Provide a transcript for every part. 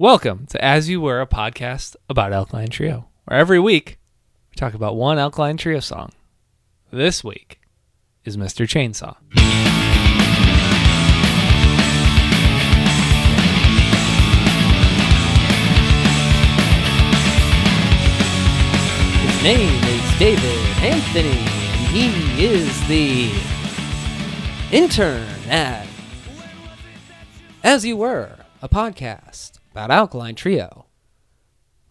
Welcome to As You Were, a podcast about Alkaline Trio, where every week we talk about one Alkaline Trio song. This week is Mr. Chainsaw. His name is David Anthony, and he is the intern at As You Were, a podcast about Alkaline Trio.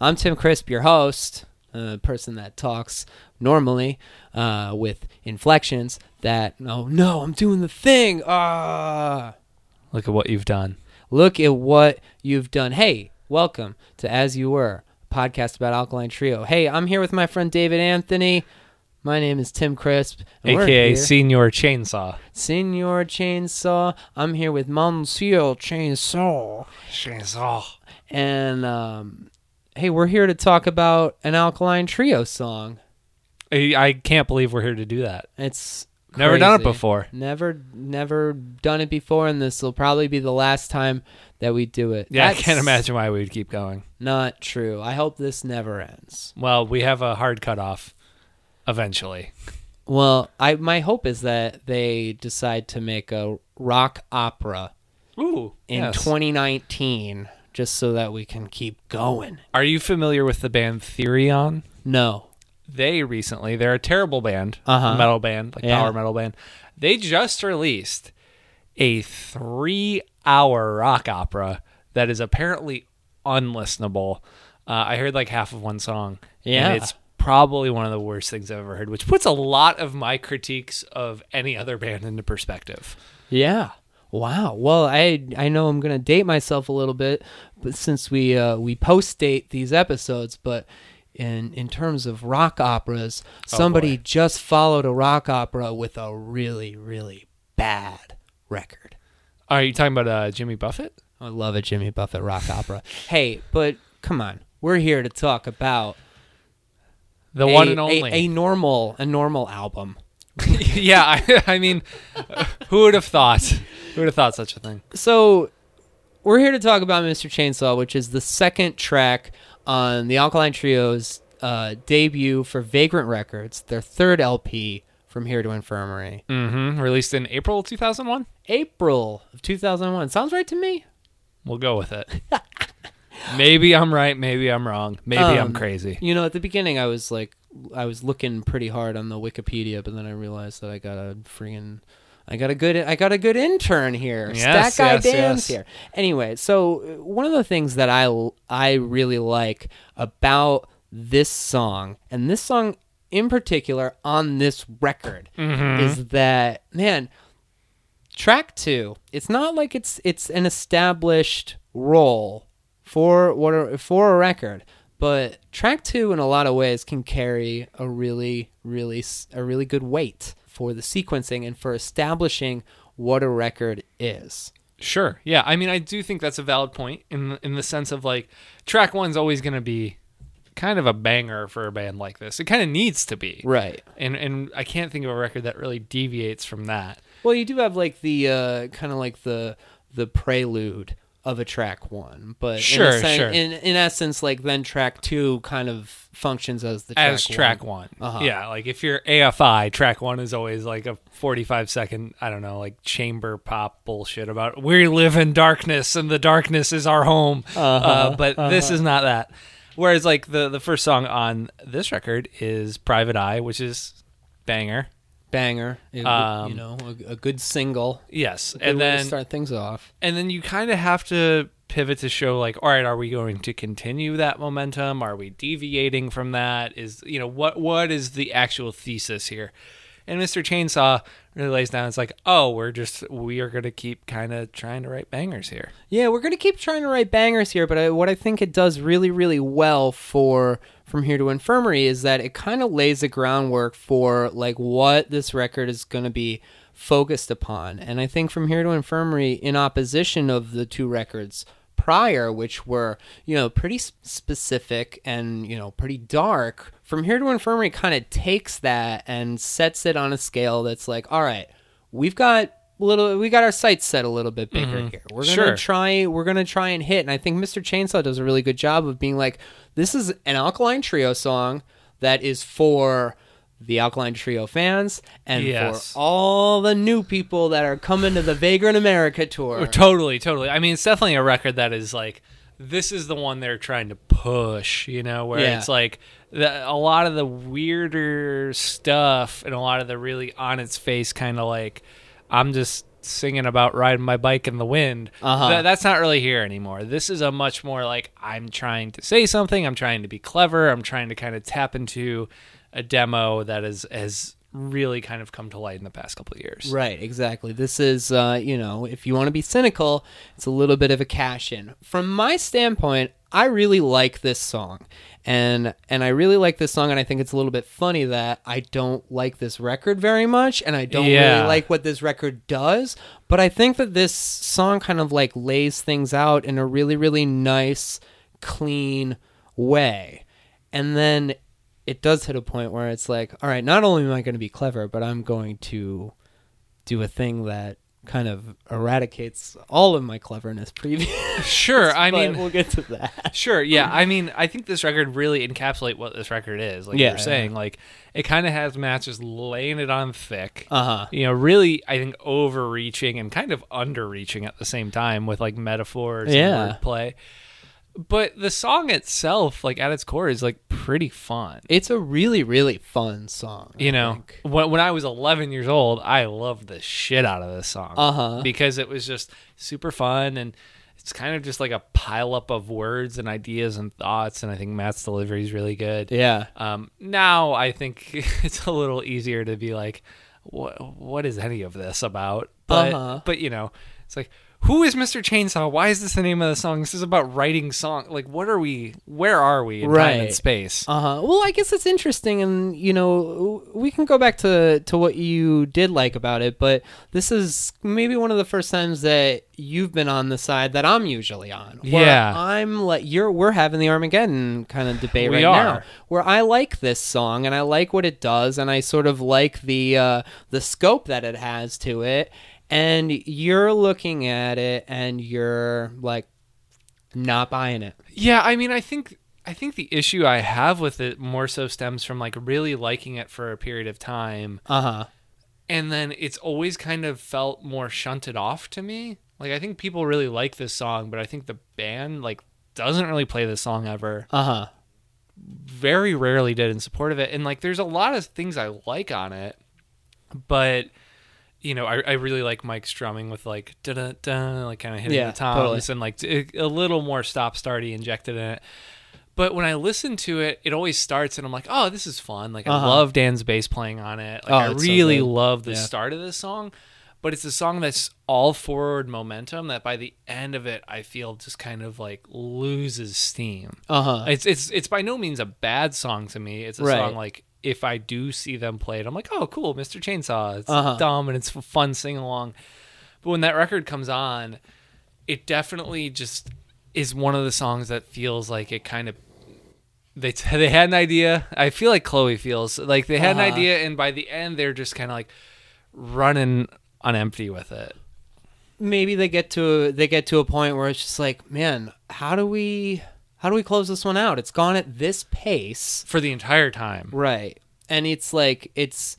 I'm Tim Crisp, your host, a person that talks normally uh, with inflections that, no, no, I'm doing the thing. Ah. Look at what you've done. Look at what you've done. Hey, welcome to As You Were, a podcast about Alkaline Trio. Hey, I'm here with my friend David Anthony. My name is Tim Crisp. AKA Senior Chainsaw. Senior Chainsaw. I'm here with Monsieur Chainsaw. Chainsaw. And, um, hey, we're here to talk about an Alkaline Trio song. I, I can't believe we're here to do that. It's Never done it before. Never, never done it before, and this will probably be the last time that we do it. Yeah, I can't imagine why we would keep going. Not true. I hope this never ends. Well, we have a hard cutoff eventually. Well, I my hope is that they decide to make a rock opera Ooh. in 2019 just so that we can keep going. Are you familiar with the band Therion? No. they recently they're a terrible band Uh-huh. metal band like Yeah. power metal band they just released a three hour rock opera that is apparently unlistenable uh, i heard like half of one song Yeah. and it's probably one of the worst things i've ever heard which puts a lot of my critiques of any other band into perspective Yeah. Wow. Well, I I know I'm gonna date myself a little bit, but since we uh, we post date these episodes, but in in terms of rock operas, somebody boy. just followed a rock opera with a really really bad record. are you talking about uh, jimmy buffett I love a Jimmy Buffett rock opera. Hey, but come on, we're here to talk about the a, one and a- only a, normal a normal album. yeah I, I mean who would have thought who would have thought such a thing So we're here to talk about Mr. Chainsaw, which is the second track on the Alkaline Trio's uh, debut for Vagrant Records, their third LP from Here to Infirmary. Mm-hmm. released in april 2001 April of 2001. Sounds right to me. We'll go with it. maybe I'm right. Maybe I'm wrong. Maybe I'm Um, crazy. You know, at the beginning, I was like, I was looking pretty hard on the Wikipedia, but then I realized that I got a freaking, I got a good, I got a good intern here. Yes, Stat guy yes, Dan's yes. here. Anyway, so uh, one of the things that I I really like about this song, and this song in particular on this record, Mm-hmm. is that man, track two. It's not like it's it's an established role for what a, for a record, but track two in a lot of ways can carry a really really a really good weight for the sequencing and for establishing what a record is. Sure. Yeah. I mean, I do think that's a valid point in the, in the sense of like track one's always going to be kind of a banger for a band like this. It kind of needs to be. Right. And and I can't think of a record that really deviates from that. Well, you do have like the uh, kind of like the the prelude of a track one, but Sure, in, sen- sure. in in essence, like then track two kind of functions as the track As track one. one. Uh-huh. Yeah. Like if you're AFI, track one is always like a 45 second, I don't know, like chamber pop bullshit about we live in darkness and the darkness is our home. uh-huh but this is not that. Whereas like the the first song on this record is Private Eye, which is banger. Banger. It Um, you know, a, a good single. Yes. And to then start things off. and then you kind of have to pivot to show like all right are we going to continue that momentum are we deviating from that is you know what what is the actual thesis here and mr chainsaw really lays down it's like oh we're just we are going to keep kind of trying to write bangers here Yeah, we're gonna keep trying to write bangers here, but I, what I think it does really, really well for from here to infirmary is that it kind of lays the groundwork for like what this record is gonna be focused upon, and I think from here to infirmary, in opposition of the two records prior, which were you know pretty specific and you know pretty dark, from here to infirmary kind of takes that and sets it on a scale that's like, all right, we've got little we got our sights set a little bit bigger mm-hmm. here. We're gonna Sure. try we're gonna try and hit, and I think Mr. Chainsaw does a really good job of being like, this is an Alkaline Trio song that is for the Alkaline Trio fans and Yes. for all the new people that are coming to the Vagrant America tour. Oh, totally, totally. I mean, it's definitely a record that is like this is the one they're trying to push, you know, where Yeah. it's like the, a lot of the weirder stuff and a lot of the really on its face kind of like I'm just singing about riding my bike in the wind. Uh-huh. Th- that's not really here anymore. This is a much more like I'm trying to say something, I'm trying to be clever, I'm trying to kind of tap into a demo that is has really kind of come to light in the past couple of years. Right, exactly. This is, uh, you know, if you want to be cynical, it's a little bit of a cash in. From my standpoint, I really like this song. And and I really like this song and I think it's a little bit funny that I don't like this record very much and I don't Yeah. really like what this record does, but I think that this song kind of like lays things out in a really really nice clean way. And then it does hit a point where it's like, all right, not only am I going to be clever, but I'm going to do a thing that kind of eradicates all of my cleverness previous. Sure, I mean we'll get to that. Sure, yeah. I mean, I think this record really encapsulate what this record is. Like Yeah, you're saying, like it kind of has Matt just laying it on thick. Uh huh. You know, really, I think overreaching and kind of underreaching at the same time with like metaphors Yeah. and wordplay. But the song itself, like at its core, is like pretty fun. It's a really really fun song. I You know, think. when, when I was 11 years old, I loved the shit out of this song Uh-huh. because it was just super fun and it's kind of just like a pileup of words and ideas and thoughts. And I think Matt's delivery is really good. Yeah. Um, now I think it's a little easier to be like, what what is any of this about? But Uh-huh. but you know, it's like who is Mr. Chainsaw? Why is this the name of the song? This is about writing song. Like, what are we? Where are we in time Right. and space? Uh huh. Well, I guess it's interesting, and you know, we can go back to to what you did like about it. But this is maybe one of the first times that you've been on the side that I'm usually on. where Yeah. I'm like you're. We're having the Armageddon kind of debate We right are. now, where I like this song and I like what it does, and I sort of like the uh, the scope that it has to it. And you're looking at it, and you're like not buying it. Yeah, I mean, I think I think the issue I have with it more so stems from like really liking it for a period of time, Uh huh. and then it's always kind of felt more shunted off to me. Like I think people really like this song, but I think the band like doesn't really play this song ever. Uh huh. Very rarely did in support of it, and like there's a lot of things I like on it, but. You know, I, I really like Mike strumming with like da da da, like kind of hitting Yeah, the toms totally. and like a little more stop starty injected in it. But when I listen to it, it always starts and I'm like, oh, this is fun. Like I Uh-huh. love Dan's bass playing on it. Like Oh, I it's so really love the Yeah. start of this song. But it's a song that's all forward momentum that by the end of it I feel just kind of like loses steam. Uh huh. It's it's it's by no means a bad song to me. It's a Right. song like if I do see them play it, I'm like, oh, cool, Mr. Chainsaw. It's Uh-huh. dumb and it's fun sing along. But when that record comes on, it definitely just is one of the songs that feels like it kind of they they had an idea. I feel like Chloe feels like they had an Uh-huh. idea, and by the end, they're just kind of like running on empty with it. maybe they get to they get to a point where it's just like, man, how do we how do we close this one out? It's gone at this pace, for the entire time. right? And it's like it's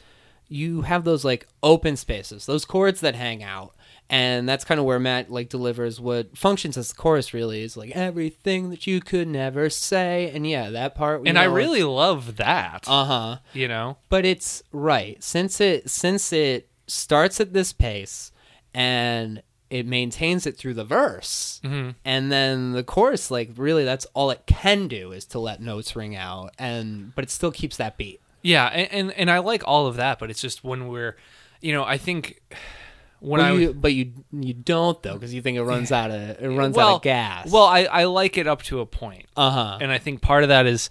you have those like open spaces, those chords that hang out. And that's kind of where Matt like delivers what functions as the chorus really is like everything that you could never say. And yeah, that part. And I really love that. uh huh. you know, but it's right since it since it starts at this pace and it maintains it through the verse Mm-hmm. and then the chorus like really that's all it can do is to let notes ring out and but it still keeps that beat yeah, and, and and I like all of that, but it's just when we're, you know, I think when Well, I you, but you you don't though because you think it runs out of it runs well, out of gas Well, I I like it up to a point. uh-huh and I think part of that is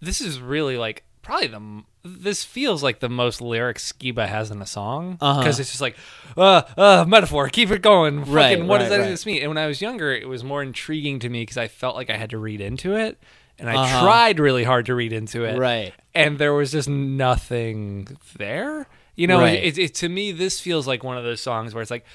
this is really like probably the this feels like the most lyrics Skiba has in a song because Uh-huh. it's just like uh uh metaphor keep it going Fucking, Right, what does right, that right. mean and when I was younger it was more intriguing to me because I felt like I had to read into it and I Uh-huh. tried really hard to read into it right and there was just nothing there You know, Right. it, it, to me, this feels like one of those songs where it's like,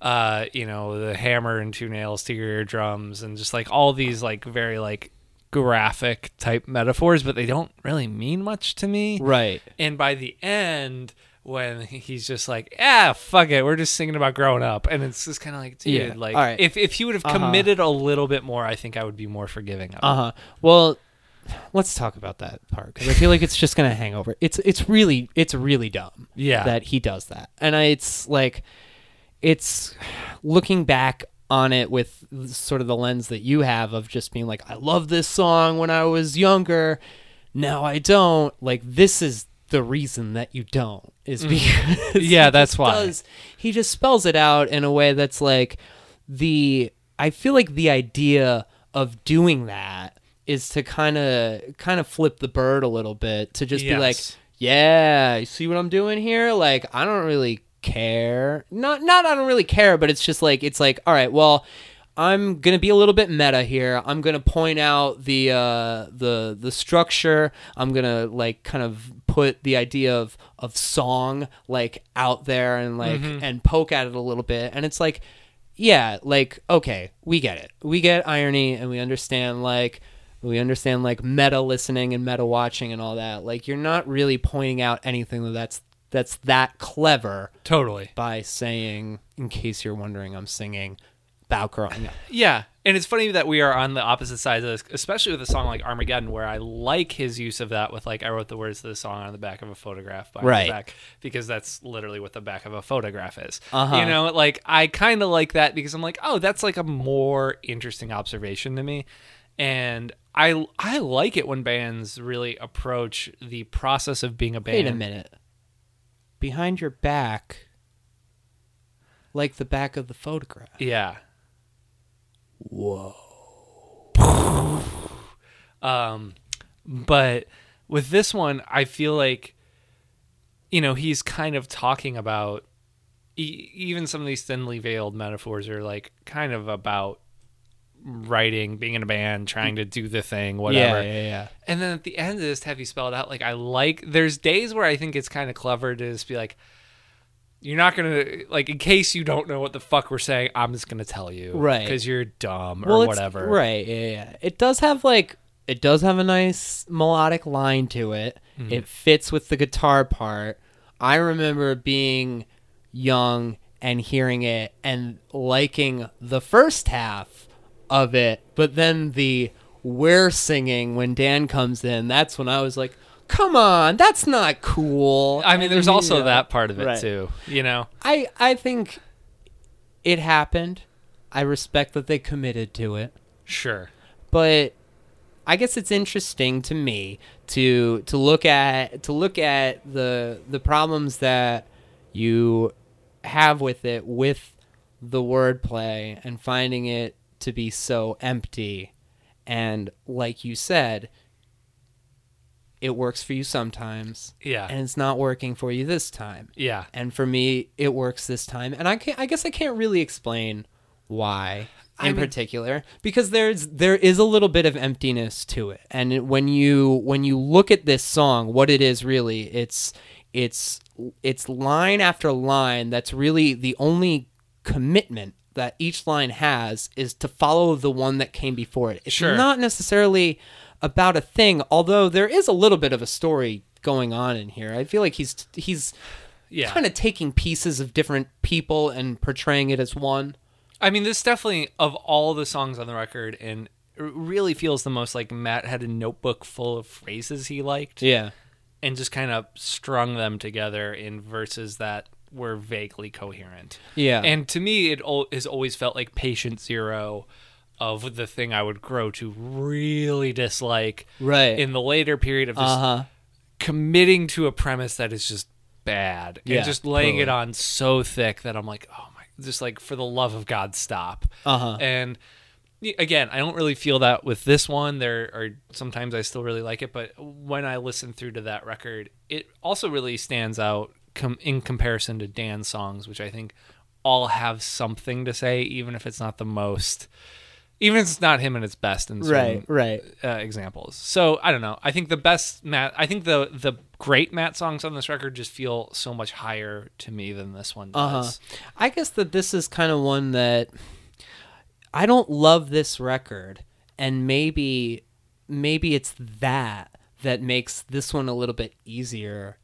uh, you know, the hammer and two nails to your eardrums, and just like all these like very like graphic type metaphors, but they don't really mean much to me. Right. And by the end, when he's just like, "Ah, fuck it, we're just singing about growing up," and it's just kind of like, dude, Yeah. like right. if if he would have Uh-huh. committed a little bit more, I think I would be more forgiving of it. Uh huh. Well, let's talk about that part because I feel like it's just gonna hang over. It's it's really it's really dumb. Yeah. That he does that, and I, it's like it's looking back on it with sort of the lens that you have of just being like, I love this song when I was younger. Now I don't. Like this is the reason that you don't is because Mm-hmm. Yeah, that's why. does- he just spells it out in a way that's like the I feel like the idea of doing that is to kind of kind of flip the bird a little bit to just be like, yeah, you see what I'm doing here? Like I don't really care. Not not I don't really care, but it's just like it's like all right, well, I'm gonna be a little bit meta here. I'm gonna point out the uh, the the structure. I'm gonna like kind of put the idea of of song like out there and like and poke at it a little bit. And it's like, yeah, like okay, we get it. We get irony and we understand like we understand like meta listening and meta watching and all that. Like you're not really pointing out anything that that's that's that clever Totally. by saying, in case you're wondering, I'm singing growing. Yeah, and it's funny that we are on the opposite sides of this, especially with a song like Armageddon, where I like his use of that with like I wrote the words to the song on the back of a photograph behind Right. back because that's literally what the back of a photograph is. Uh-huh. You know, like I kind of like that because I'm like, oh, that's like a more interesting observation to me, and I I like it when bands really approach the process of being a band. Wait a minute. Behind your back, like the back of the photograph. Yeah. Whoa. Um, but with this one, I feel like, you know, he's kind of talking about e- even some of these thinly veiled metaphors are like kind of about writing, being in a band, trying to do the thing, whatever. Yeah, yeah, yeah. And then at the end of this, have you spelled out, like I like. There's days where I think it's kind of clever to just be like, you're not gonna like in case you don't know what the fuck we're saying. I'm just gonna tell you, Right. Because you're dumb or Well, whatever, Right, yeah, yeah. It does have like it does have a nice melodic line to it. Mm-hmm. It fits with the guitar part. I remember being young and hearing it and liking the first half of it, but then the we're singing when Dan comes in, that's when I was like, "Come on, that's not cool." I mean, there's also know, that part of it right. too. You know, I I think it happened. I respect that they committed to it sure. but I guess it's interesting to me to to look at to look at the the problems that you have with it with the wordplay and finding it to be so empty. And like you said it works for you sometimes. Yeah. and it's not working for you this time. Yeah. and for me it works this time. And i can i guess i can't really explain why in I mean- particular because there's there is a little bit of emptiness to it. And when you when you look at this song what it is really it's it's it's line after line that's really the only commitment that each line has is to follow the one that came before it it's Sure. not necessarily about a thing although there is a little bit of a story going on in here i feel like he's he's Yeah. kind of taking pieces of different people and portraying it as one. I mean, this definitely of all the songs on the record, and really feels the most like Matt had a notebook full of phrases he liked, Yeah. and just kind of strung them together in verses that were vaguely coherent. Yeah. And to me, it al- has always felt like patient zero of the thing I would grow to really dislike right. in the later period of just uh-huh. committing to a premise that is just bad Yeah, and just laying it on so thick that I'm like, oh my, just like for the love of God, stop. Uh-huh. And again, I don't really feel that with this one. There are sometimes I still really like it, but when I listen through to that record, it also really stands out com- in comparison to Dan's songs, which I think all have something to say, even if it's not the most. even if it's not him at its best in certain right. uh, examples. So I don't know. I think the best Matt. I think the the great Matt songs on this record just feel so much higher to me than this one does. I guess that this is kind of one that I don't love this record, and maybe maybe it's that that makes this one a little bit easier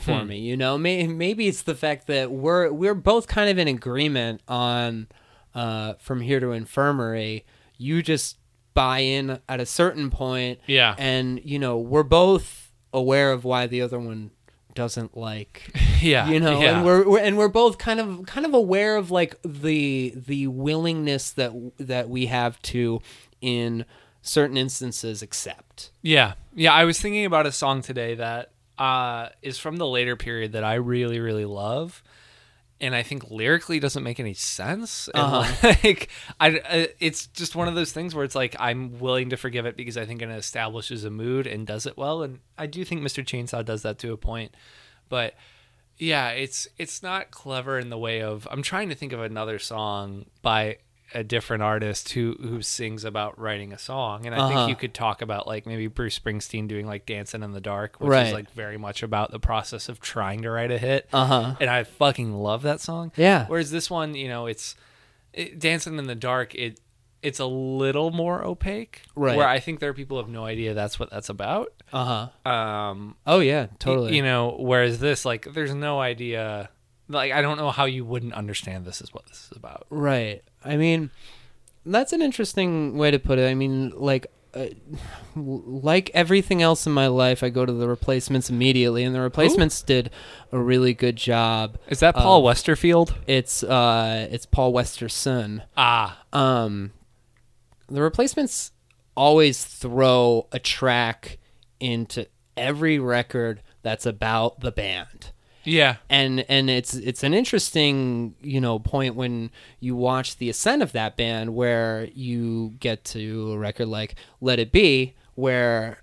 for Hmm. me. You know, May, maybe it's the fact that we're we're both kind of in agreement on uh, from here to infirmary. You just buy in at a certain point, Yeah. and you know we're both aware of why the other one doesn't like Yeah, you know yeah. and we're, we're and we're both kind of kind of aware of like the the willingness that that we have to in certain instances accept Yeah, yeah. I was thinking about a song today that uh, is from the later period that I really, really love, and I think lyrically doesn't make any sense. And Uh-huh. like, I, I, it's just one of those things where it's like I'm willing to forgive it because I think it establishes a mood and does it well, and I do think Mr. Chainsaw does that to a point, but. Yeah, it's it's not clever in the way of I'm trying to think of another song by a different artist who who sings about writing a song, and I Uh-huh. think you could talk about like maybe Bruce Springsteen doing like Dancing in the Dark, which Right. is like very much about the process of trying to write a hit. uh-huh And I fucking love that song. yeah Whereas this one, you know, it's it, Dancing in the Dark. It it's a little more opaque. Right. Where I think there are people who have no idea that's what that's about. uh-huh Um, oh yeah totally You know, whereas this, like, there's no idea. Like, I don't know how you wouldn't understand this is what this is about. right i mean that's an interesting way to put it. I mean like uh, like everything else in my life i go to the replacements immediately and the replacements did a really good job Is that Paul Uh, Westerfield? it's uh it's Paul Westerberg. Ah, um the replacements always throw a track into every record that's about the band yeah. and and it's it's an interesting you know point when you watch the ascent of that band where you get to a record like let it be where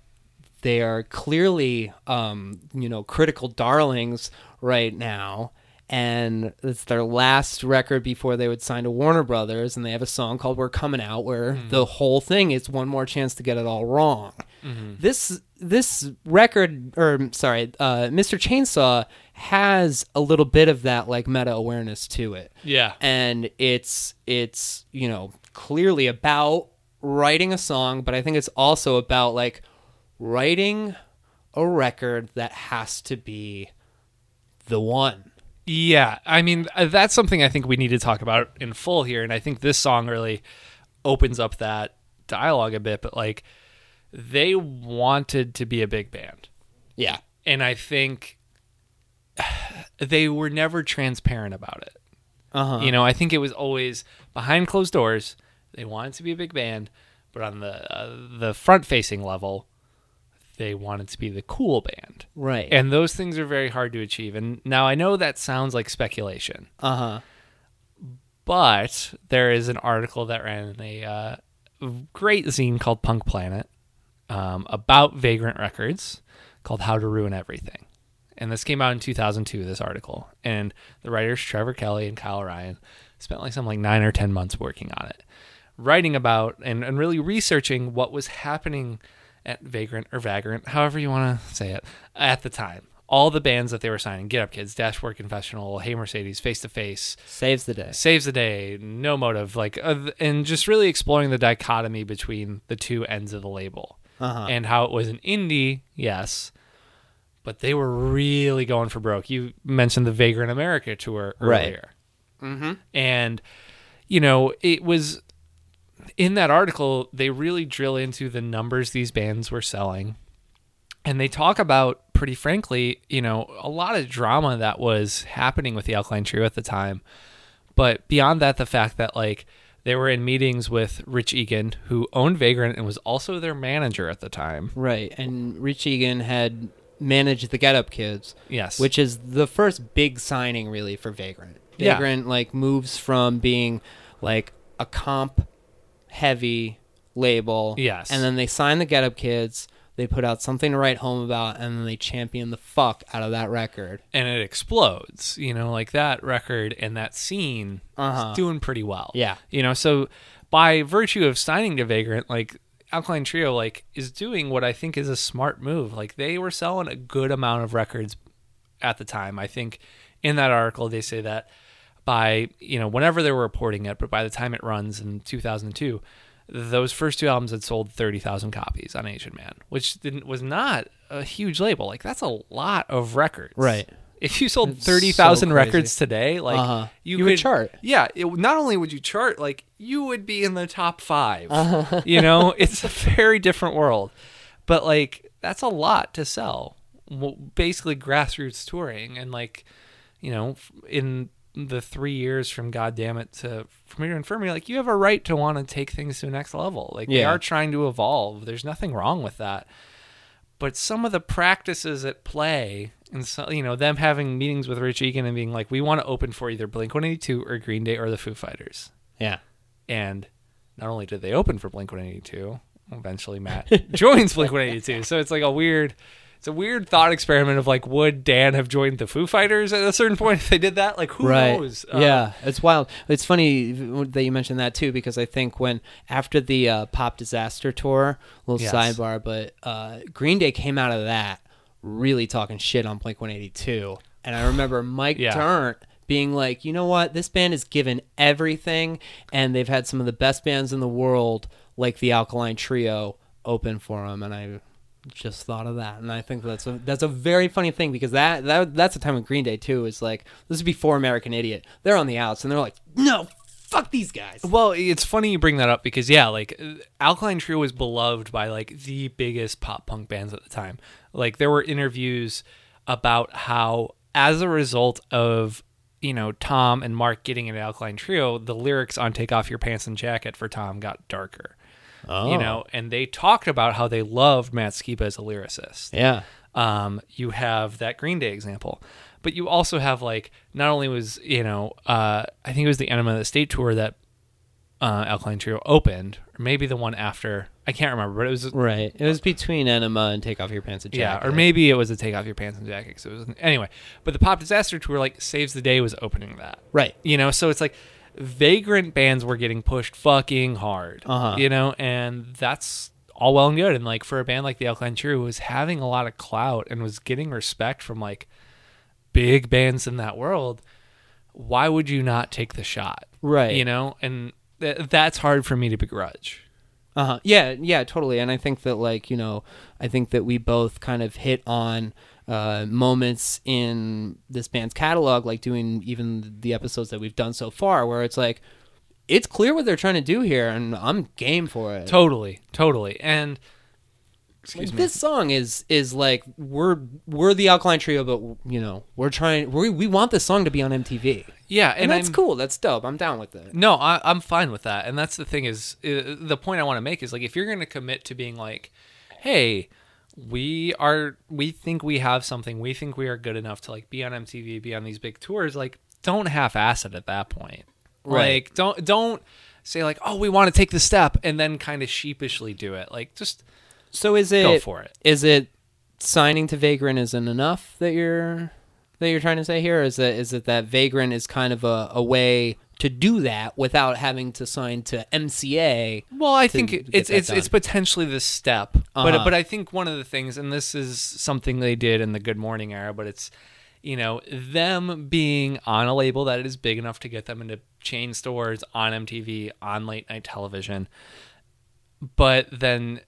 they are clearly um you know critical darlings right now and it's their last record before they would sign to Warner Brothers and they have a song called We're Coming Out where the whole thing is one more chance to get it all wrong. This this record or sorry, uh, Mr. Chainsaw has a little bit of that like meta awareness to it Yeah. and it's it's you know clearly about writing a song but i think it's also about like writing a record that has to be the one Yeah, I mean uh, that's something I think we need to talk about in full here, and I think this song really opens up that dialogue a bit. But like, they wanted to be a big band, yeah and I think they were never transparent about it. uh-huh You know, I think it was always behind closed doors. They wanted to be a big band, but on the uh, the front facing level, they wanted to be the cool band. right And those things are very hard to achieve. And now I know that sounds like speculation, uh-huh but there is an article that ran in a uh, great zine called Punk Planet um, about Vagrant Records called How to Ruin Everything. And this came out in 2002, this article. And the writers, Trevor Kelley and Kyle Ryan, spent like some like nine or 10 months working on it, writing about and, and really researching what was happening at Vagrant or Vagrant, however you want to say it, at the time. All the bands that they were signing Get Up Kids, Dashboard Confessional, Hey Mercedes, Face to Face, saves the day. Saves the day No Motiv like uh, and just really exploring the dichotomy between the two ends of the label. Uh-huh. And how it was an indie yes but they were really going for broke. You mentioned the vagrant america tour Right. earlier. Mm-hmm. And you know it was in that article they really drill into the numbers these bands were selling. And they talk about pretty frankly you know a lot of drama that was happening with the alkaline trio at the time. But beyond that the fact that like they were in meetings with rich egan who owned vagrant and was also their manager at the time. Right. And rich egan had managed the get up kids yes which is the first big signing really for Vagrant. Yeah. Vagrant like moves from being like a comp heavy label. Yes. And then they sign the Get Up Kids. they put out something to write home about, and then they champion the fuck out of that record. and it explodes. You know, like that record and that scene Uh-huh. is doing pretty well. Yeah. You know, so by virtue of signing to Vagrant, like Alkaline Trio, like is doing what I think is a smart move. Like they were selling a good amount of records at the time. I think in that article they say that by you know whenever they were reporting it, but by the time it runs in 2002, those first two albums had sold 30,000 copies on Asian Man, which didn't was not a huge label. Like that's a lot of records. Right. If you sold It's thirty thousand so records today, like Uh-huh. you, You would could chart. Yeah, it, not only would you chart, like you would be in the top 5 Uh-huh. You know, it's a very different world, but like that's a lot to sell. Basically, grassroots touring, and like you know, in the three years from God damn it to Familiar Infirmary, like you have a right to want to take things to the next level. Like they Yeah. are trying to evolve. There's nothing wrong with that but some of the practices at play and so you know them having meetings with Rich Egan and being like we want to open for either Blink 182 or Green Day or the Foo Fighters Yeah. And not only did they open for Blink 182 eventually Matt joins Blink 182 so it's like a weird it's a weird thought experiment of like would Dan have joined the Foo Fighters at a certain point if they did that like who right. knows Uh, yeah, it's wild. It's funny that you mentioned that too because I think when after the uh, Pop Disaster tour, little Yes. sidebar, but uh, Green Day came out of that really talking shit on Blink 182, and I remember Mike Yeah. Dirnt being like, you know what, this band is given everything, and they've had some of the best bands in the world, like the Alkaline Trio, open for them, and I just thought of that. And i think that's a that's a very funny thing because that, that that's the time when green day too is like this is before american idiot. They're on the outs and they're like no fuck these guys. Well, it's funny you bring that up because yeah, like Alkaline Trio was beloved by like the biggest pop punk bands at the time. Like there were interviews about how as a result of you know Tom and Mark getting an Alkaline Trio, the lyrics on "Take Off Your Pants and Jacket" for Tom got darker. oh. You know, and they talked about how they loved Matt Skiba as a lyricist. Yeah. Um, you have that Green Day example, but you also have like not only was you know uh, I think it was the Enema of the State tour that uh, Alkaline Trio opened, or maybe the one after I can't remember, but it was right it was between enema and take off your pants and yeah, or maybe it was a Take Off Your Pants and Jacket. 'cause it was anyway, but the Pop Disaster tour like Saves the Day was opening that, right you know, so it's like vagrant bands were getting pushed fucking hard, Uh-huh. you know, and that's all well and good. And like for a band like the Alkaline Trio, who was having a lot of clout and was getting respect from like big bands in that world, why would you not take the shot? right You know, and th- that's hard for me to begrudge. Uh-huh. Yeah, yeah, totally. And I think that like, you know, I think that we both kind of hit on uh, moments in this band's catalog, like doing even the episodes that we've done so far, where it's like, it's clear what they're trying to do here, and I'm game for it. Totally, totally. And excuse Like, me. This song is is like we're we're the Alkaline Trio, but you know we're trying we we want this song to be on MTV, Yeah, and, and, that's I'm, cool. That's dope. I'm down with it. No, I, I'm fine with that. And that's the thing is, uh, the point I want to make is like, if you're going to commit to being like, hey, we are, we think we have something, we think we are good enough to like be on MTV, be on these big tours, like, don't half ass it at that point. Right. Like, don't, don't say like, oh, we want to take the step and then kind of sheepishly do it. Like, just So is it go for it. Is it signing to Vagrant isn't enough that you're that you're trying to say here? Is it is it that Vagrant is kind of a, a way to do that without having to sign to MCA? Well, I think get it, it's that it's it's potentially the step, but Uh-huh. but I think one of the things, and this is something they did in the Good Morning era, but it's you know them being on a label that is big enough to get them into chain stores, on MTV, on late night television, but then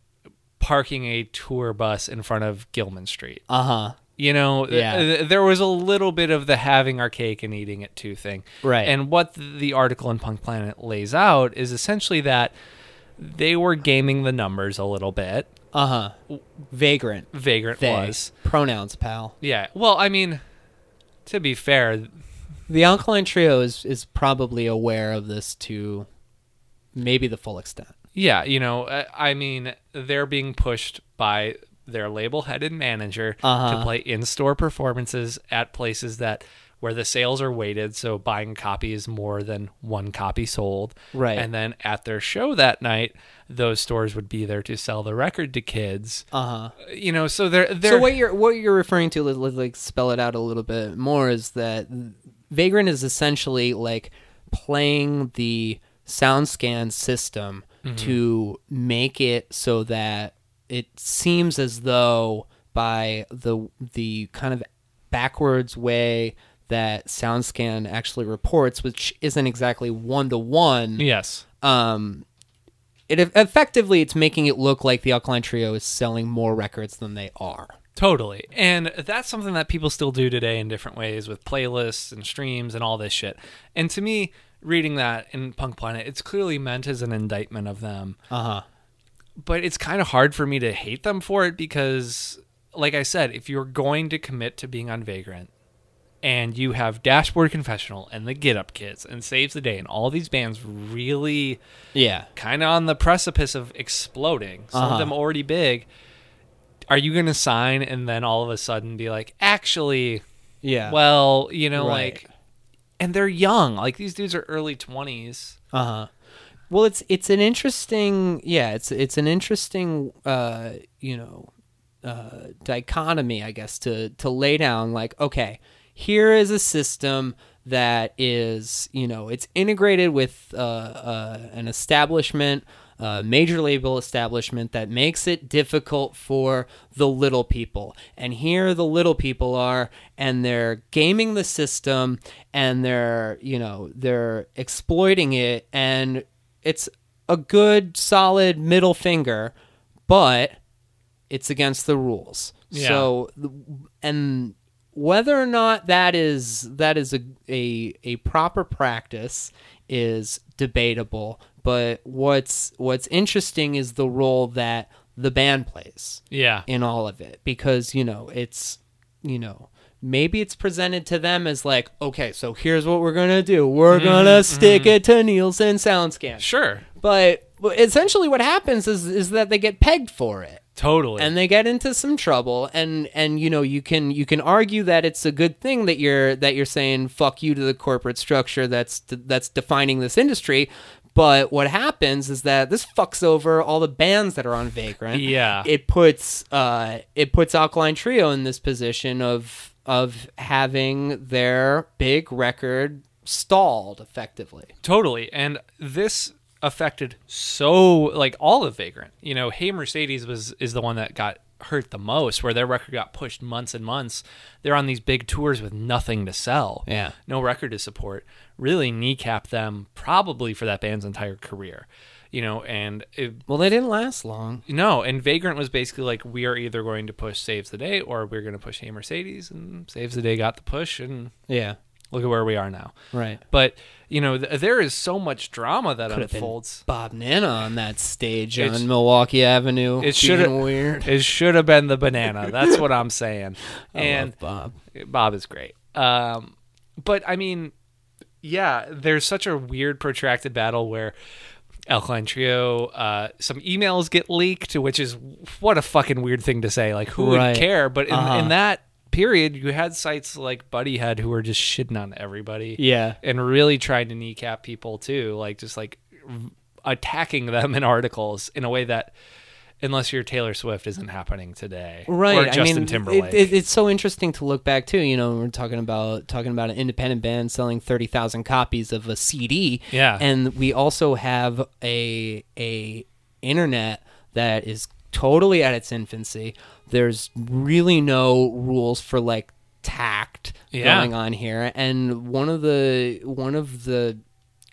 parking a tour bus in front of Gilman Street. Uh huh. You know, Yeah. th- there was a little bit of the having our cake and eating it too thing. Right. And what the article in Punk Planet lays out is essentially that they were gaming the numbers a little bit. Uh huh. Vagrant. Vagrant They. was. Pronouns, pal. Yeah. Well, I mean, to be fair, The Alkaline Trio is is probably aware of this to maybe the full extent. yeah, you know, I mean, they're being pushed by their label-headed manager Uh-huh. to play in-store performances at places that where the sales are weighted, so buying a copy is more than one copy sold. Right. And then at their show that night, those stores would be there to sell the record to kids. Uh huh. You know, so they're they're So what you're what you're referring to, Let's like spell it out a little bit more, is that Vagrant is essentially like playing the SoundScan system to make it so that it seems as though by the the kind of backwards way that SoundScan actually reports, which isn't exactly one to one, yes. um, it effectively it's making it look like the Alkaline Trio is selling more records than they are. Totally. And that's something that people still do today in different ways with playlists and streams and all this shit. And to me, reading that in Punk Planet, it's clearly meant as an indictment of them. Uh huh. But it's kind of hard for me to hate them for it because, like I said, if you're going to commit to being on Vagrant and you have Dashboard Confessional and the Get Up Kids and Saves the Day and all these bands really Yeah. kind of on the precipice of exploding, some Uh-huh. of them already big. Are you going to sign and then all of a sudden be like, actually, Yeah. well, you know, Right. like, and they're young. Like these dudes are early 20s. Uh huh. Well, it's it's an interesting yeah it's it's an interesting uh you know uh dichotomy I guess to to lay down like okay here is a system that is you know it's integrated with uh, uh an establishment a major label establishment that makes it difficult for the little people. And here the little people are and they're gaming the system and they're, you know, they're exploiting it and it's a good solid middle finger, but it's against the rules. Yeah. So and whether or not that is that is a, a a proper practice is debatable but what's what's interesting is the role that the band plays Yeah. in all of it because you know it's you know maybe it's presented to them as like okay so here's what we're gonna do we're gonna stick it to nielsen soundscan Sure. but but essentially what happens is is that they get pegged for it Totally. and they get into some trouble and and you know you can you can argue that it's a good thing that you're that you're saying fuck you to the corporate structure that's that's defining this industry but what happens is that this fucks over all the bands that are on Vagrant. Yeah. It puts uh it puts Alkaline Trio in this position of of having their big record stalled effectively. Totally. And this affected so like all of Vagrant. You know, Hey Mercedes was is the one that got hurt the most where their record got pushed months and months. They're on these big tours with nothing to sell. Yeah. No record to support. Really kneecap them probably for that band's entire career. You know, and it, Well, they didn't last long. no, and Vagrant was basically like, we are either going to push Saves the Day or we're going to push Hey Mercedes, and Saves the Day got the push, and Yeah. look at where we are now. Right. But you know, th- there is so much drama that Could have unfolds. Bob Nanna on that stage It's- on Milwaukee Avenue. It shoulda- weird. It should have been the banana. That's what I'm saying. I and Bob. Bob is great. Um, but I mean, yeah, there's such a weird protracted battle where Alkaline Trio, uh, some emails get leaked, which is what a fucking weird thing to say. Like, who Right. would care? But in, Uh-huh. in that period, you had sites like Buddyhead who were just shitting on everybody. Yeah. and really trying to kneecap people too, like just like attacking them in articles in a way that, unless you're Taylor Swift, isn't happening today, Right. Or Justin I mean, Timberlake. It, it, it's so interesting to look back too. You know, we're talking about talking about an independent band selling thirty thousand copies of a CD. Yeah. And we also have a a internet that is totally at its infancy. There's really no rules for like tact Yeah. going on here, and one of the one of the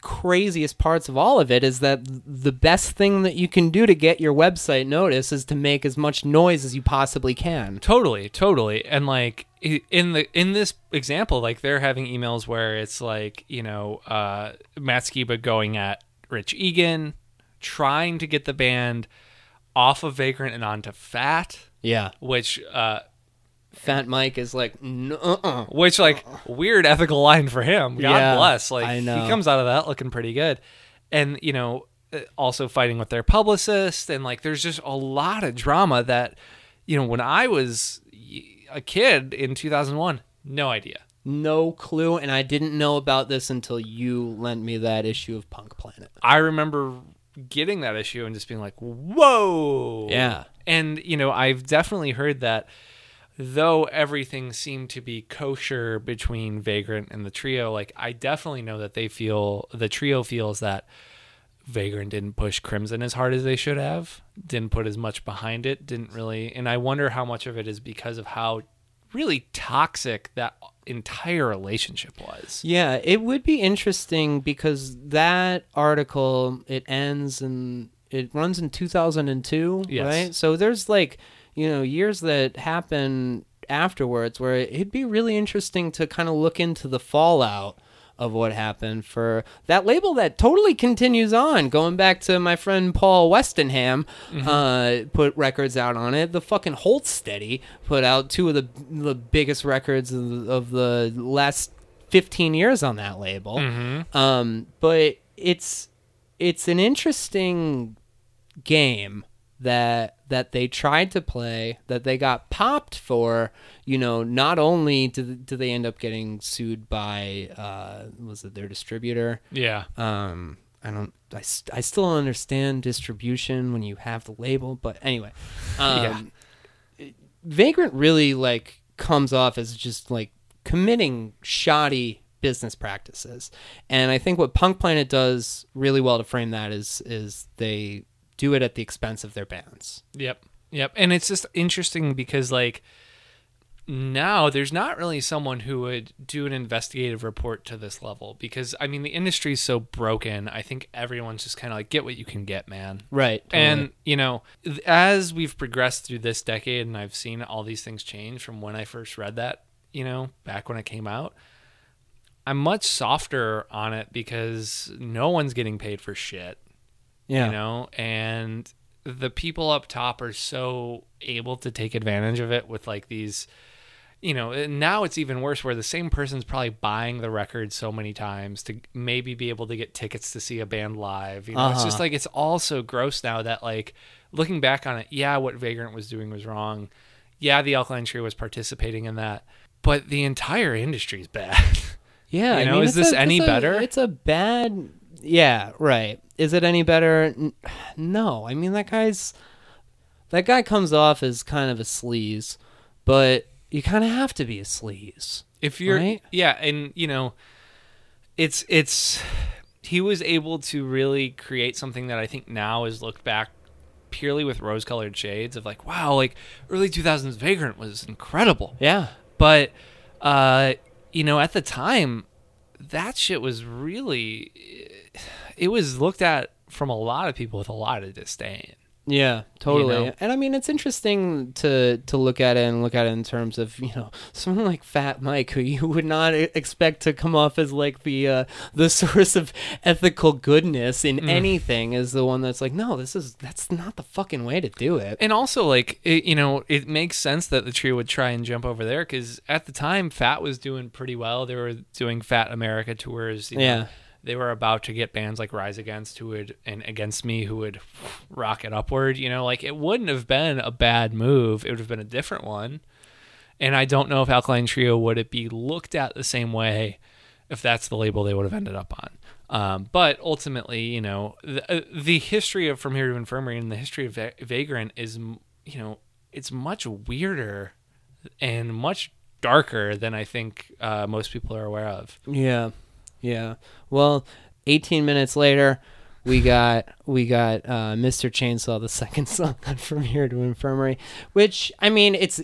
craziest parts of all of it is that the best thing that you can do to get your website noticed is to make as much noise as you possibly can. Totally, totally. And like in the in this example, like they're having emails where it's like, you know, uh Matt Skiba going at Rich Egan, trying to get the band off of Vagrant and onto Fat, Yeah. which uh Fat Mike is like, uh which like weird ethical line for him. God Yeah, bless. Like I know. he comes out of that looking pretty good. And you know, uh, also fighting with their publicist and like there's just a lot of drama that you know, when I was a kid in 2001, no idea. No clue, and I didn't know about this until you lent me that issue of Punk Planet. I remember getting that issue and just being like, whoa. Yeah. And, you know, I've definitely heard that though everything seemed to be kosher between Vagrant and the trio, like, I definitely know that they feel, the trio feels that Vagrant didn't push Crimson as hard as they should have, didn't put as much behind it, didn't really. And I wonder how much of it is because of how really toxic that entire relationship was. Yeah, it would be interesting because that article it ends and it runs in 2002, Yes. right? So there's like, you know, years that happen afterwards where it'd be really interesting to kind of look into the fallout of what happened for that label that totally continues on. Going back to my friend Paul Westerberg uh, put records out on it. The fucking Hold Steady put out two of the the biggest records of the, of the last 15 years on that label. Um, but it's it's an interesting game that that they tried to play that they got popped for you know not only did, did they end up getting sued by uh was it their distributor? Yeah. um i don't i, I still don't understand distribution when you have the label but anyway um vagrant really like comes off as just like committing shoddy business practices. And i think what punk planet does really well to frame that is is they do it at the expense of their bands Yep. Yep. And it's just interesting because like now there's not really someone who would do an investigative report to this level because I mean the industry's so broken. I think everyone's just kind of like get what you can get, man. right And you know, as we've progressed through this decade and I've seen all these things change from when I first read that, you know, back when it came out, I'm much softer on it because no one's getting paid for shit yeah you know and the people up top are so able to take advantage of it with like these you know and now it's even worse where the same person's probably buying the record so many times to maybe be able to get tickets to see a band live you know it's just Uh-huh. like it's all so gross now that like looking back on it yeah what vagrant was doing was wrong yeah the alkaline trio was participating in that but the entire industry's bad Yeah, You I know, mean, is this a- any a- better? It's a bad. Yeah, right. Is it any better? No. I mean, that guy's that guy comes off as kind of a sleaze, but you kind of have to be a sleaze. if you're Right? yeah and you know it's it's he was able to really create something that i think now is looked back purely with rose colored shades of like wow like early 2000s vagrant was incredible Yeah. but uh you know at the time that shit was really it was looked at from a lot of people with a lot of disdain Yeah, totally. know? And I mean, it's interesting to to look at it and look at it in terms of you know someone like Fat Mike, who you would not expect to come off as like the uh, the source of ethical goodness in Mm. anything, is the one that's like, no, this is that's not the fucking way to do it. And also, like, it, you know, it makes sense that the trio would try and jump over there because at the time, Fat was doing pretty well. They were doing Fat America tours. You know, Yeah. They were about to get bands like Rise Against, who would, and Against Me, who would rocket upward. You know, like, it wouldn't have been a bad move. It would have been a different one. And I don't know if Alkaline Trio would it be looked at the same way if that's the label they would have ended up on. Um, but ultimately, you know, the, uh, the history of From Here to Infirmary and the history of Va- Vagrant is, you know, it's much weirder and much darker than I think uh, most people are aware of. Yeah, yeah. Well, 18 minutes later, we got we got uh, Mr. Chainsaw, the second song on From Here to Infirmary, which I mean, it's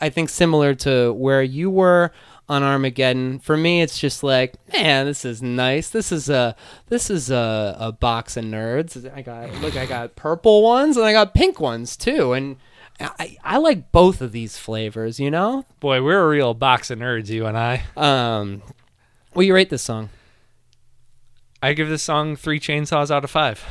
I think similar to where you were on Armageddon. For me, it's just like, man, this is nice. This is a this is a, a box of nerds. I got look, I got purple ones and I got pink ones too, and. I, I like both of these flavors, you know. Boy, we're a real box of nerds, you and I. Um, will you rate this song? I give this song three chainsaws out of five.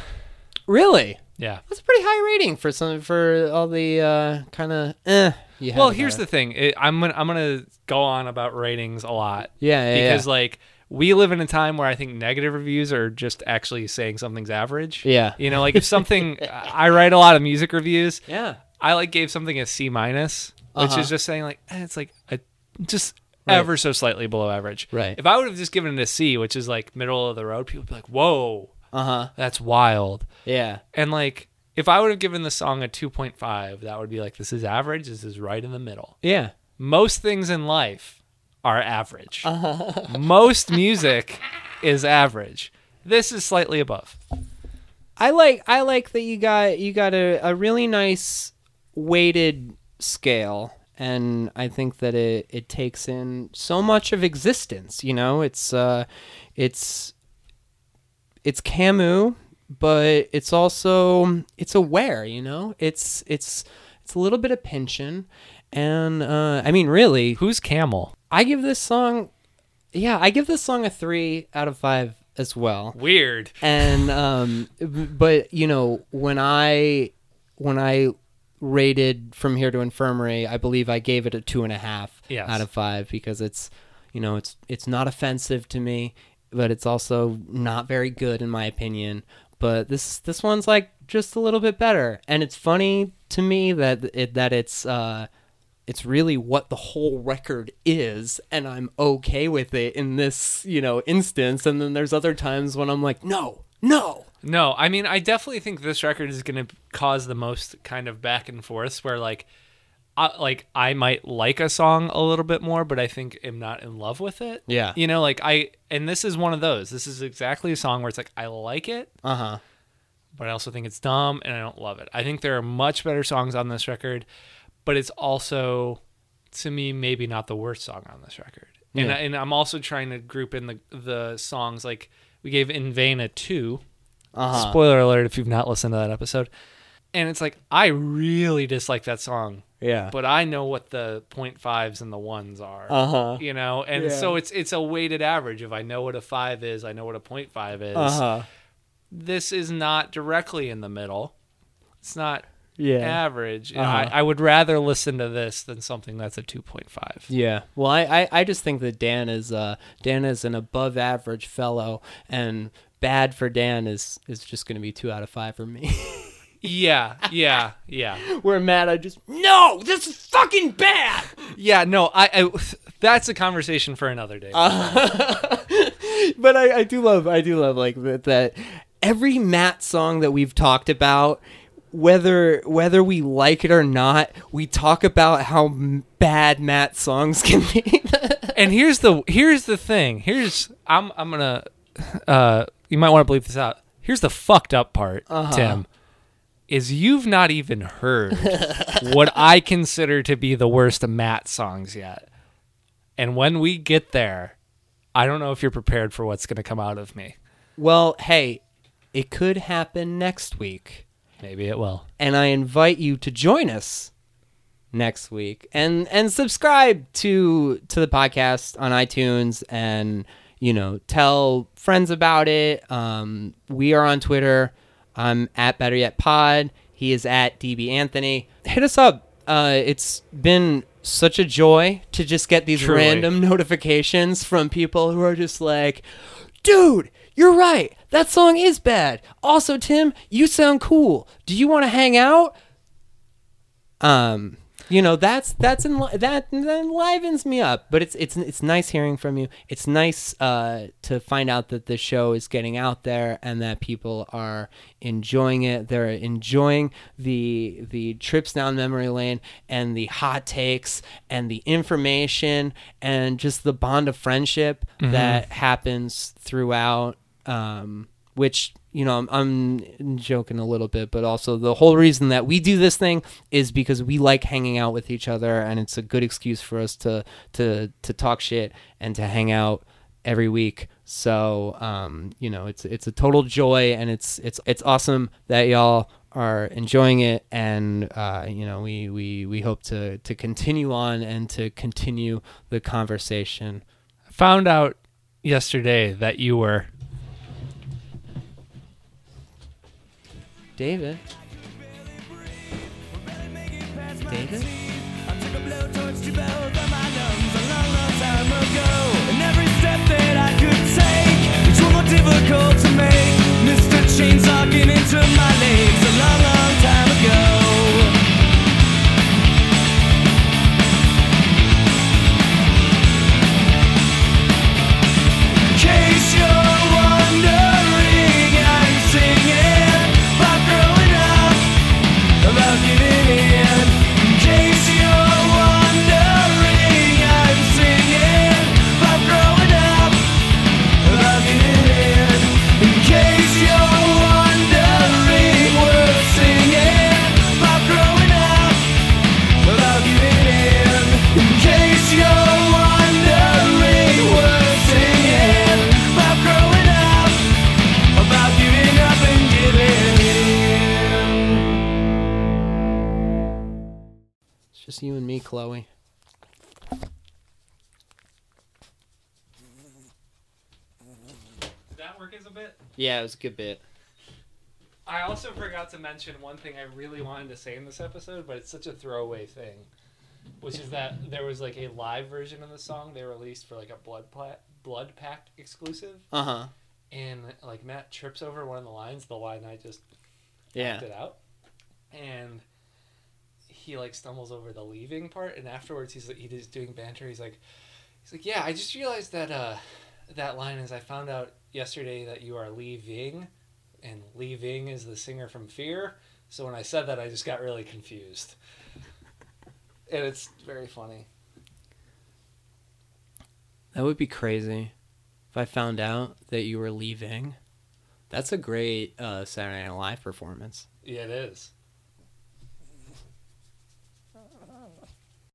Really? Yeah. That's a pretty high rating for some for all the uh, kind of eh. Well, here's the thing. It, I'm gonna I'm gonna go on about ratings a lot. yeah, yeah, because like we live in a time where I think negative reviews are just actually saying something's average. yeah, You know, like if something, I write a lot of music reviews. yeah, I like gave something a C minus, which Uh-huh. is just saying like eh, it's like a, just Right. ever so slightly below average. Right. If I would have just given it a C, which is like middle of the road, people would be like, "Whoa, Uh huh. That's wild. Yeah. And like, if I would have given the song a 2.5, that would be like, this is average. This is right in the middle. Yeah. Most things in life are average. Most music is average. This is slightly above. I like I like that you got you got a, a really nice weighted scale and I think that it, it takes in so much of existence, you know? It's uh it's it's Camus, but it's also it's aware, you know? It's it's it's a little bit of pension, and uh I mean really, Who's Camel? I give this song yeah, I give this song a 3 out of 5 as well Weird. and um but you know when i when i rated from here to infirmary i believe i gave it a two and a half Yes. out of five because it's you know it's it's not offensive to me but it's also not very good in my opinion. But this this one's like just a little bit better. And it's funny to me that it that it's uh it's really what the whole record is and i'm okay with it in this you know instance. And then there's other times when i'm like no no No, I mean, I definitely think this record is going to cause the most kind of back and forths where like, I, like I might like a song a little bit more, but I think am not in love with it. Yeah. you know, like I, and this is one of those. This is exactly a song where it's like I like it, uh-huh but I also think it's dumb and I don't love it. I think there are much better songs on this record, but it's also, to me, maybe not the worst song on this record. And Yeah. and I'm also trying to group in the the songs like we gave In Vain a two. Uh-huh Spoiler alert if you've not listened to that episode. And it's like I really dislike that song, yeah but I know what the point fives and the ones are. uh-huh You know, and Yeah. so it's it's a weighted average. If I know what a five is, I know what a point five is. uh-huh This is not directly in the middle. It's not yeah average. Uh-huh. I, I would rather listen to this than something that's a two point five. yeah well I, I i just think that dan is uh dan is an above average fellow and bad for dan is is just gonna be two out of five for me Yeah, yeah, yeah. where matt i just no this is fucking bad Yeah, no, I, I that's a conversation for another day. but I, I do love I do love like that, that every Matt song that we've talked about whether whether we like it or not we talk about how m- bad Matt songs can be and here's the here's the thing. Here's I'm I'm gonna uh you might want to bleep this out. Here's the fucked up part, Uh-huh. Tim. Is you've not even heard what I consider to be the worst Matt songs yet. And when we get there, I don't know if you're prepared for what's gonna come out of me. well hey it could happen next week Maybe it will. and I invite you to join us next week and and subscribe to to the podcast on iTunes and you know tell friends about it. Um, we are on Twitter. I'm at Better Yet Pod. He is at DB Anthony. Hit us up. Uh, it's been such a joy to just get these Truly. random notifications from people who are just like, dude, you're right. That song is bad. Also, Tim, you sound cool. Do you want to hang out? Um, you know, that's that's enli- that, that enlivens me up. But it's it's it's nice hearing from you. It's nice uh, to find out that the show is getting out there and that people are enjoying it. They're enjoying the the trips down memory lane and the hot takes and the information and just the bond of friendship that happens throughout. Um, which you know I'm, I'm joking a little bit but also the whole reason that we do this thing is because we like hanging out with each other and it's a good excuse for us to to to talk shit and to hang out every week. So um you know it's it's a total joy and it's it's it's awesome that y'all are enjoying it and uh you know we we we hope to to continue on and to continue the conversation. Found out yesterday that you were david david I took a blowtorch to both of my lungs a long, long time ago. And every step that I could take, each one more difficult to make. Mr. Chainsaw getting into my legs a long, long Chloe. Did that work as a bit? Yeah, it was a good bit. I also forgot to mention one thing I really wanted to say in this episode, but it's such a throwaway thing, which is that there was like a live version of the song they released for like a blood pla- blood pact exclusive, Uh huh. and like Matt trips over one of the lines, the line I just Yeah. acted out, and he like stumbles over the leaving part, and afterwards he's like he's doing banter. He's like, he's like, yeah, I just realized that uh that line is I found out yesterday that you are leaving, and Lee Ving is the singer from Fear. So when I said that, I just got really confused, and it's very funny. That would be crazy if I found out that you were leaving. That's a great uh, Saturday Night Live performance. Yeah, it is.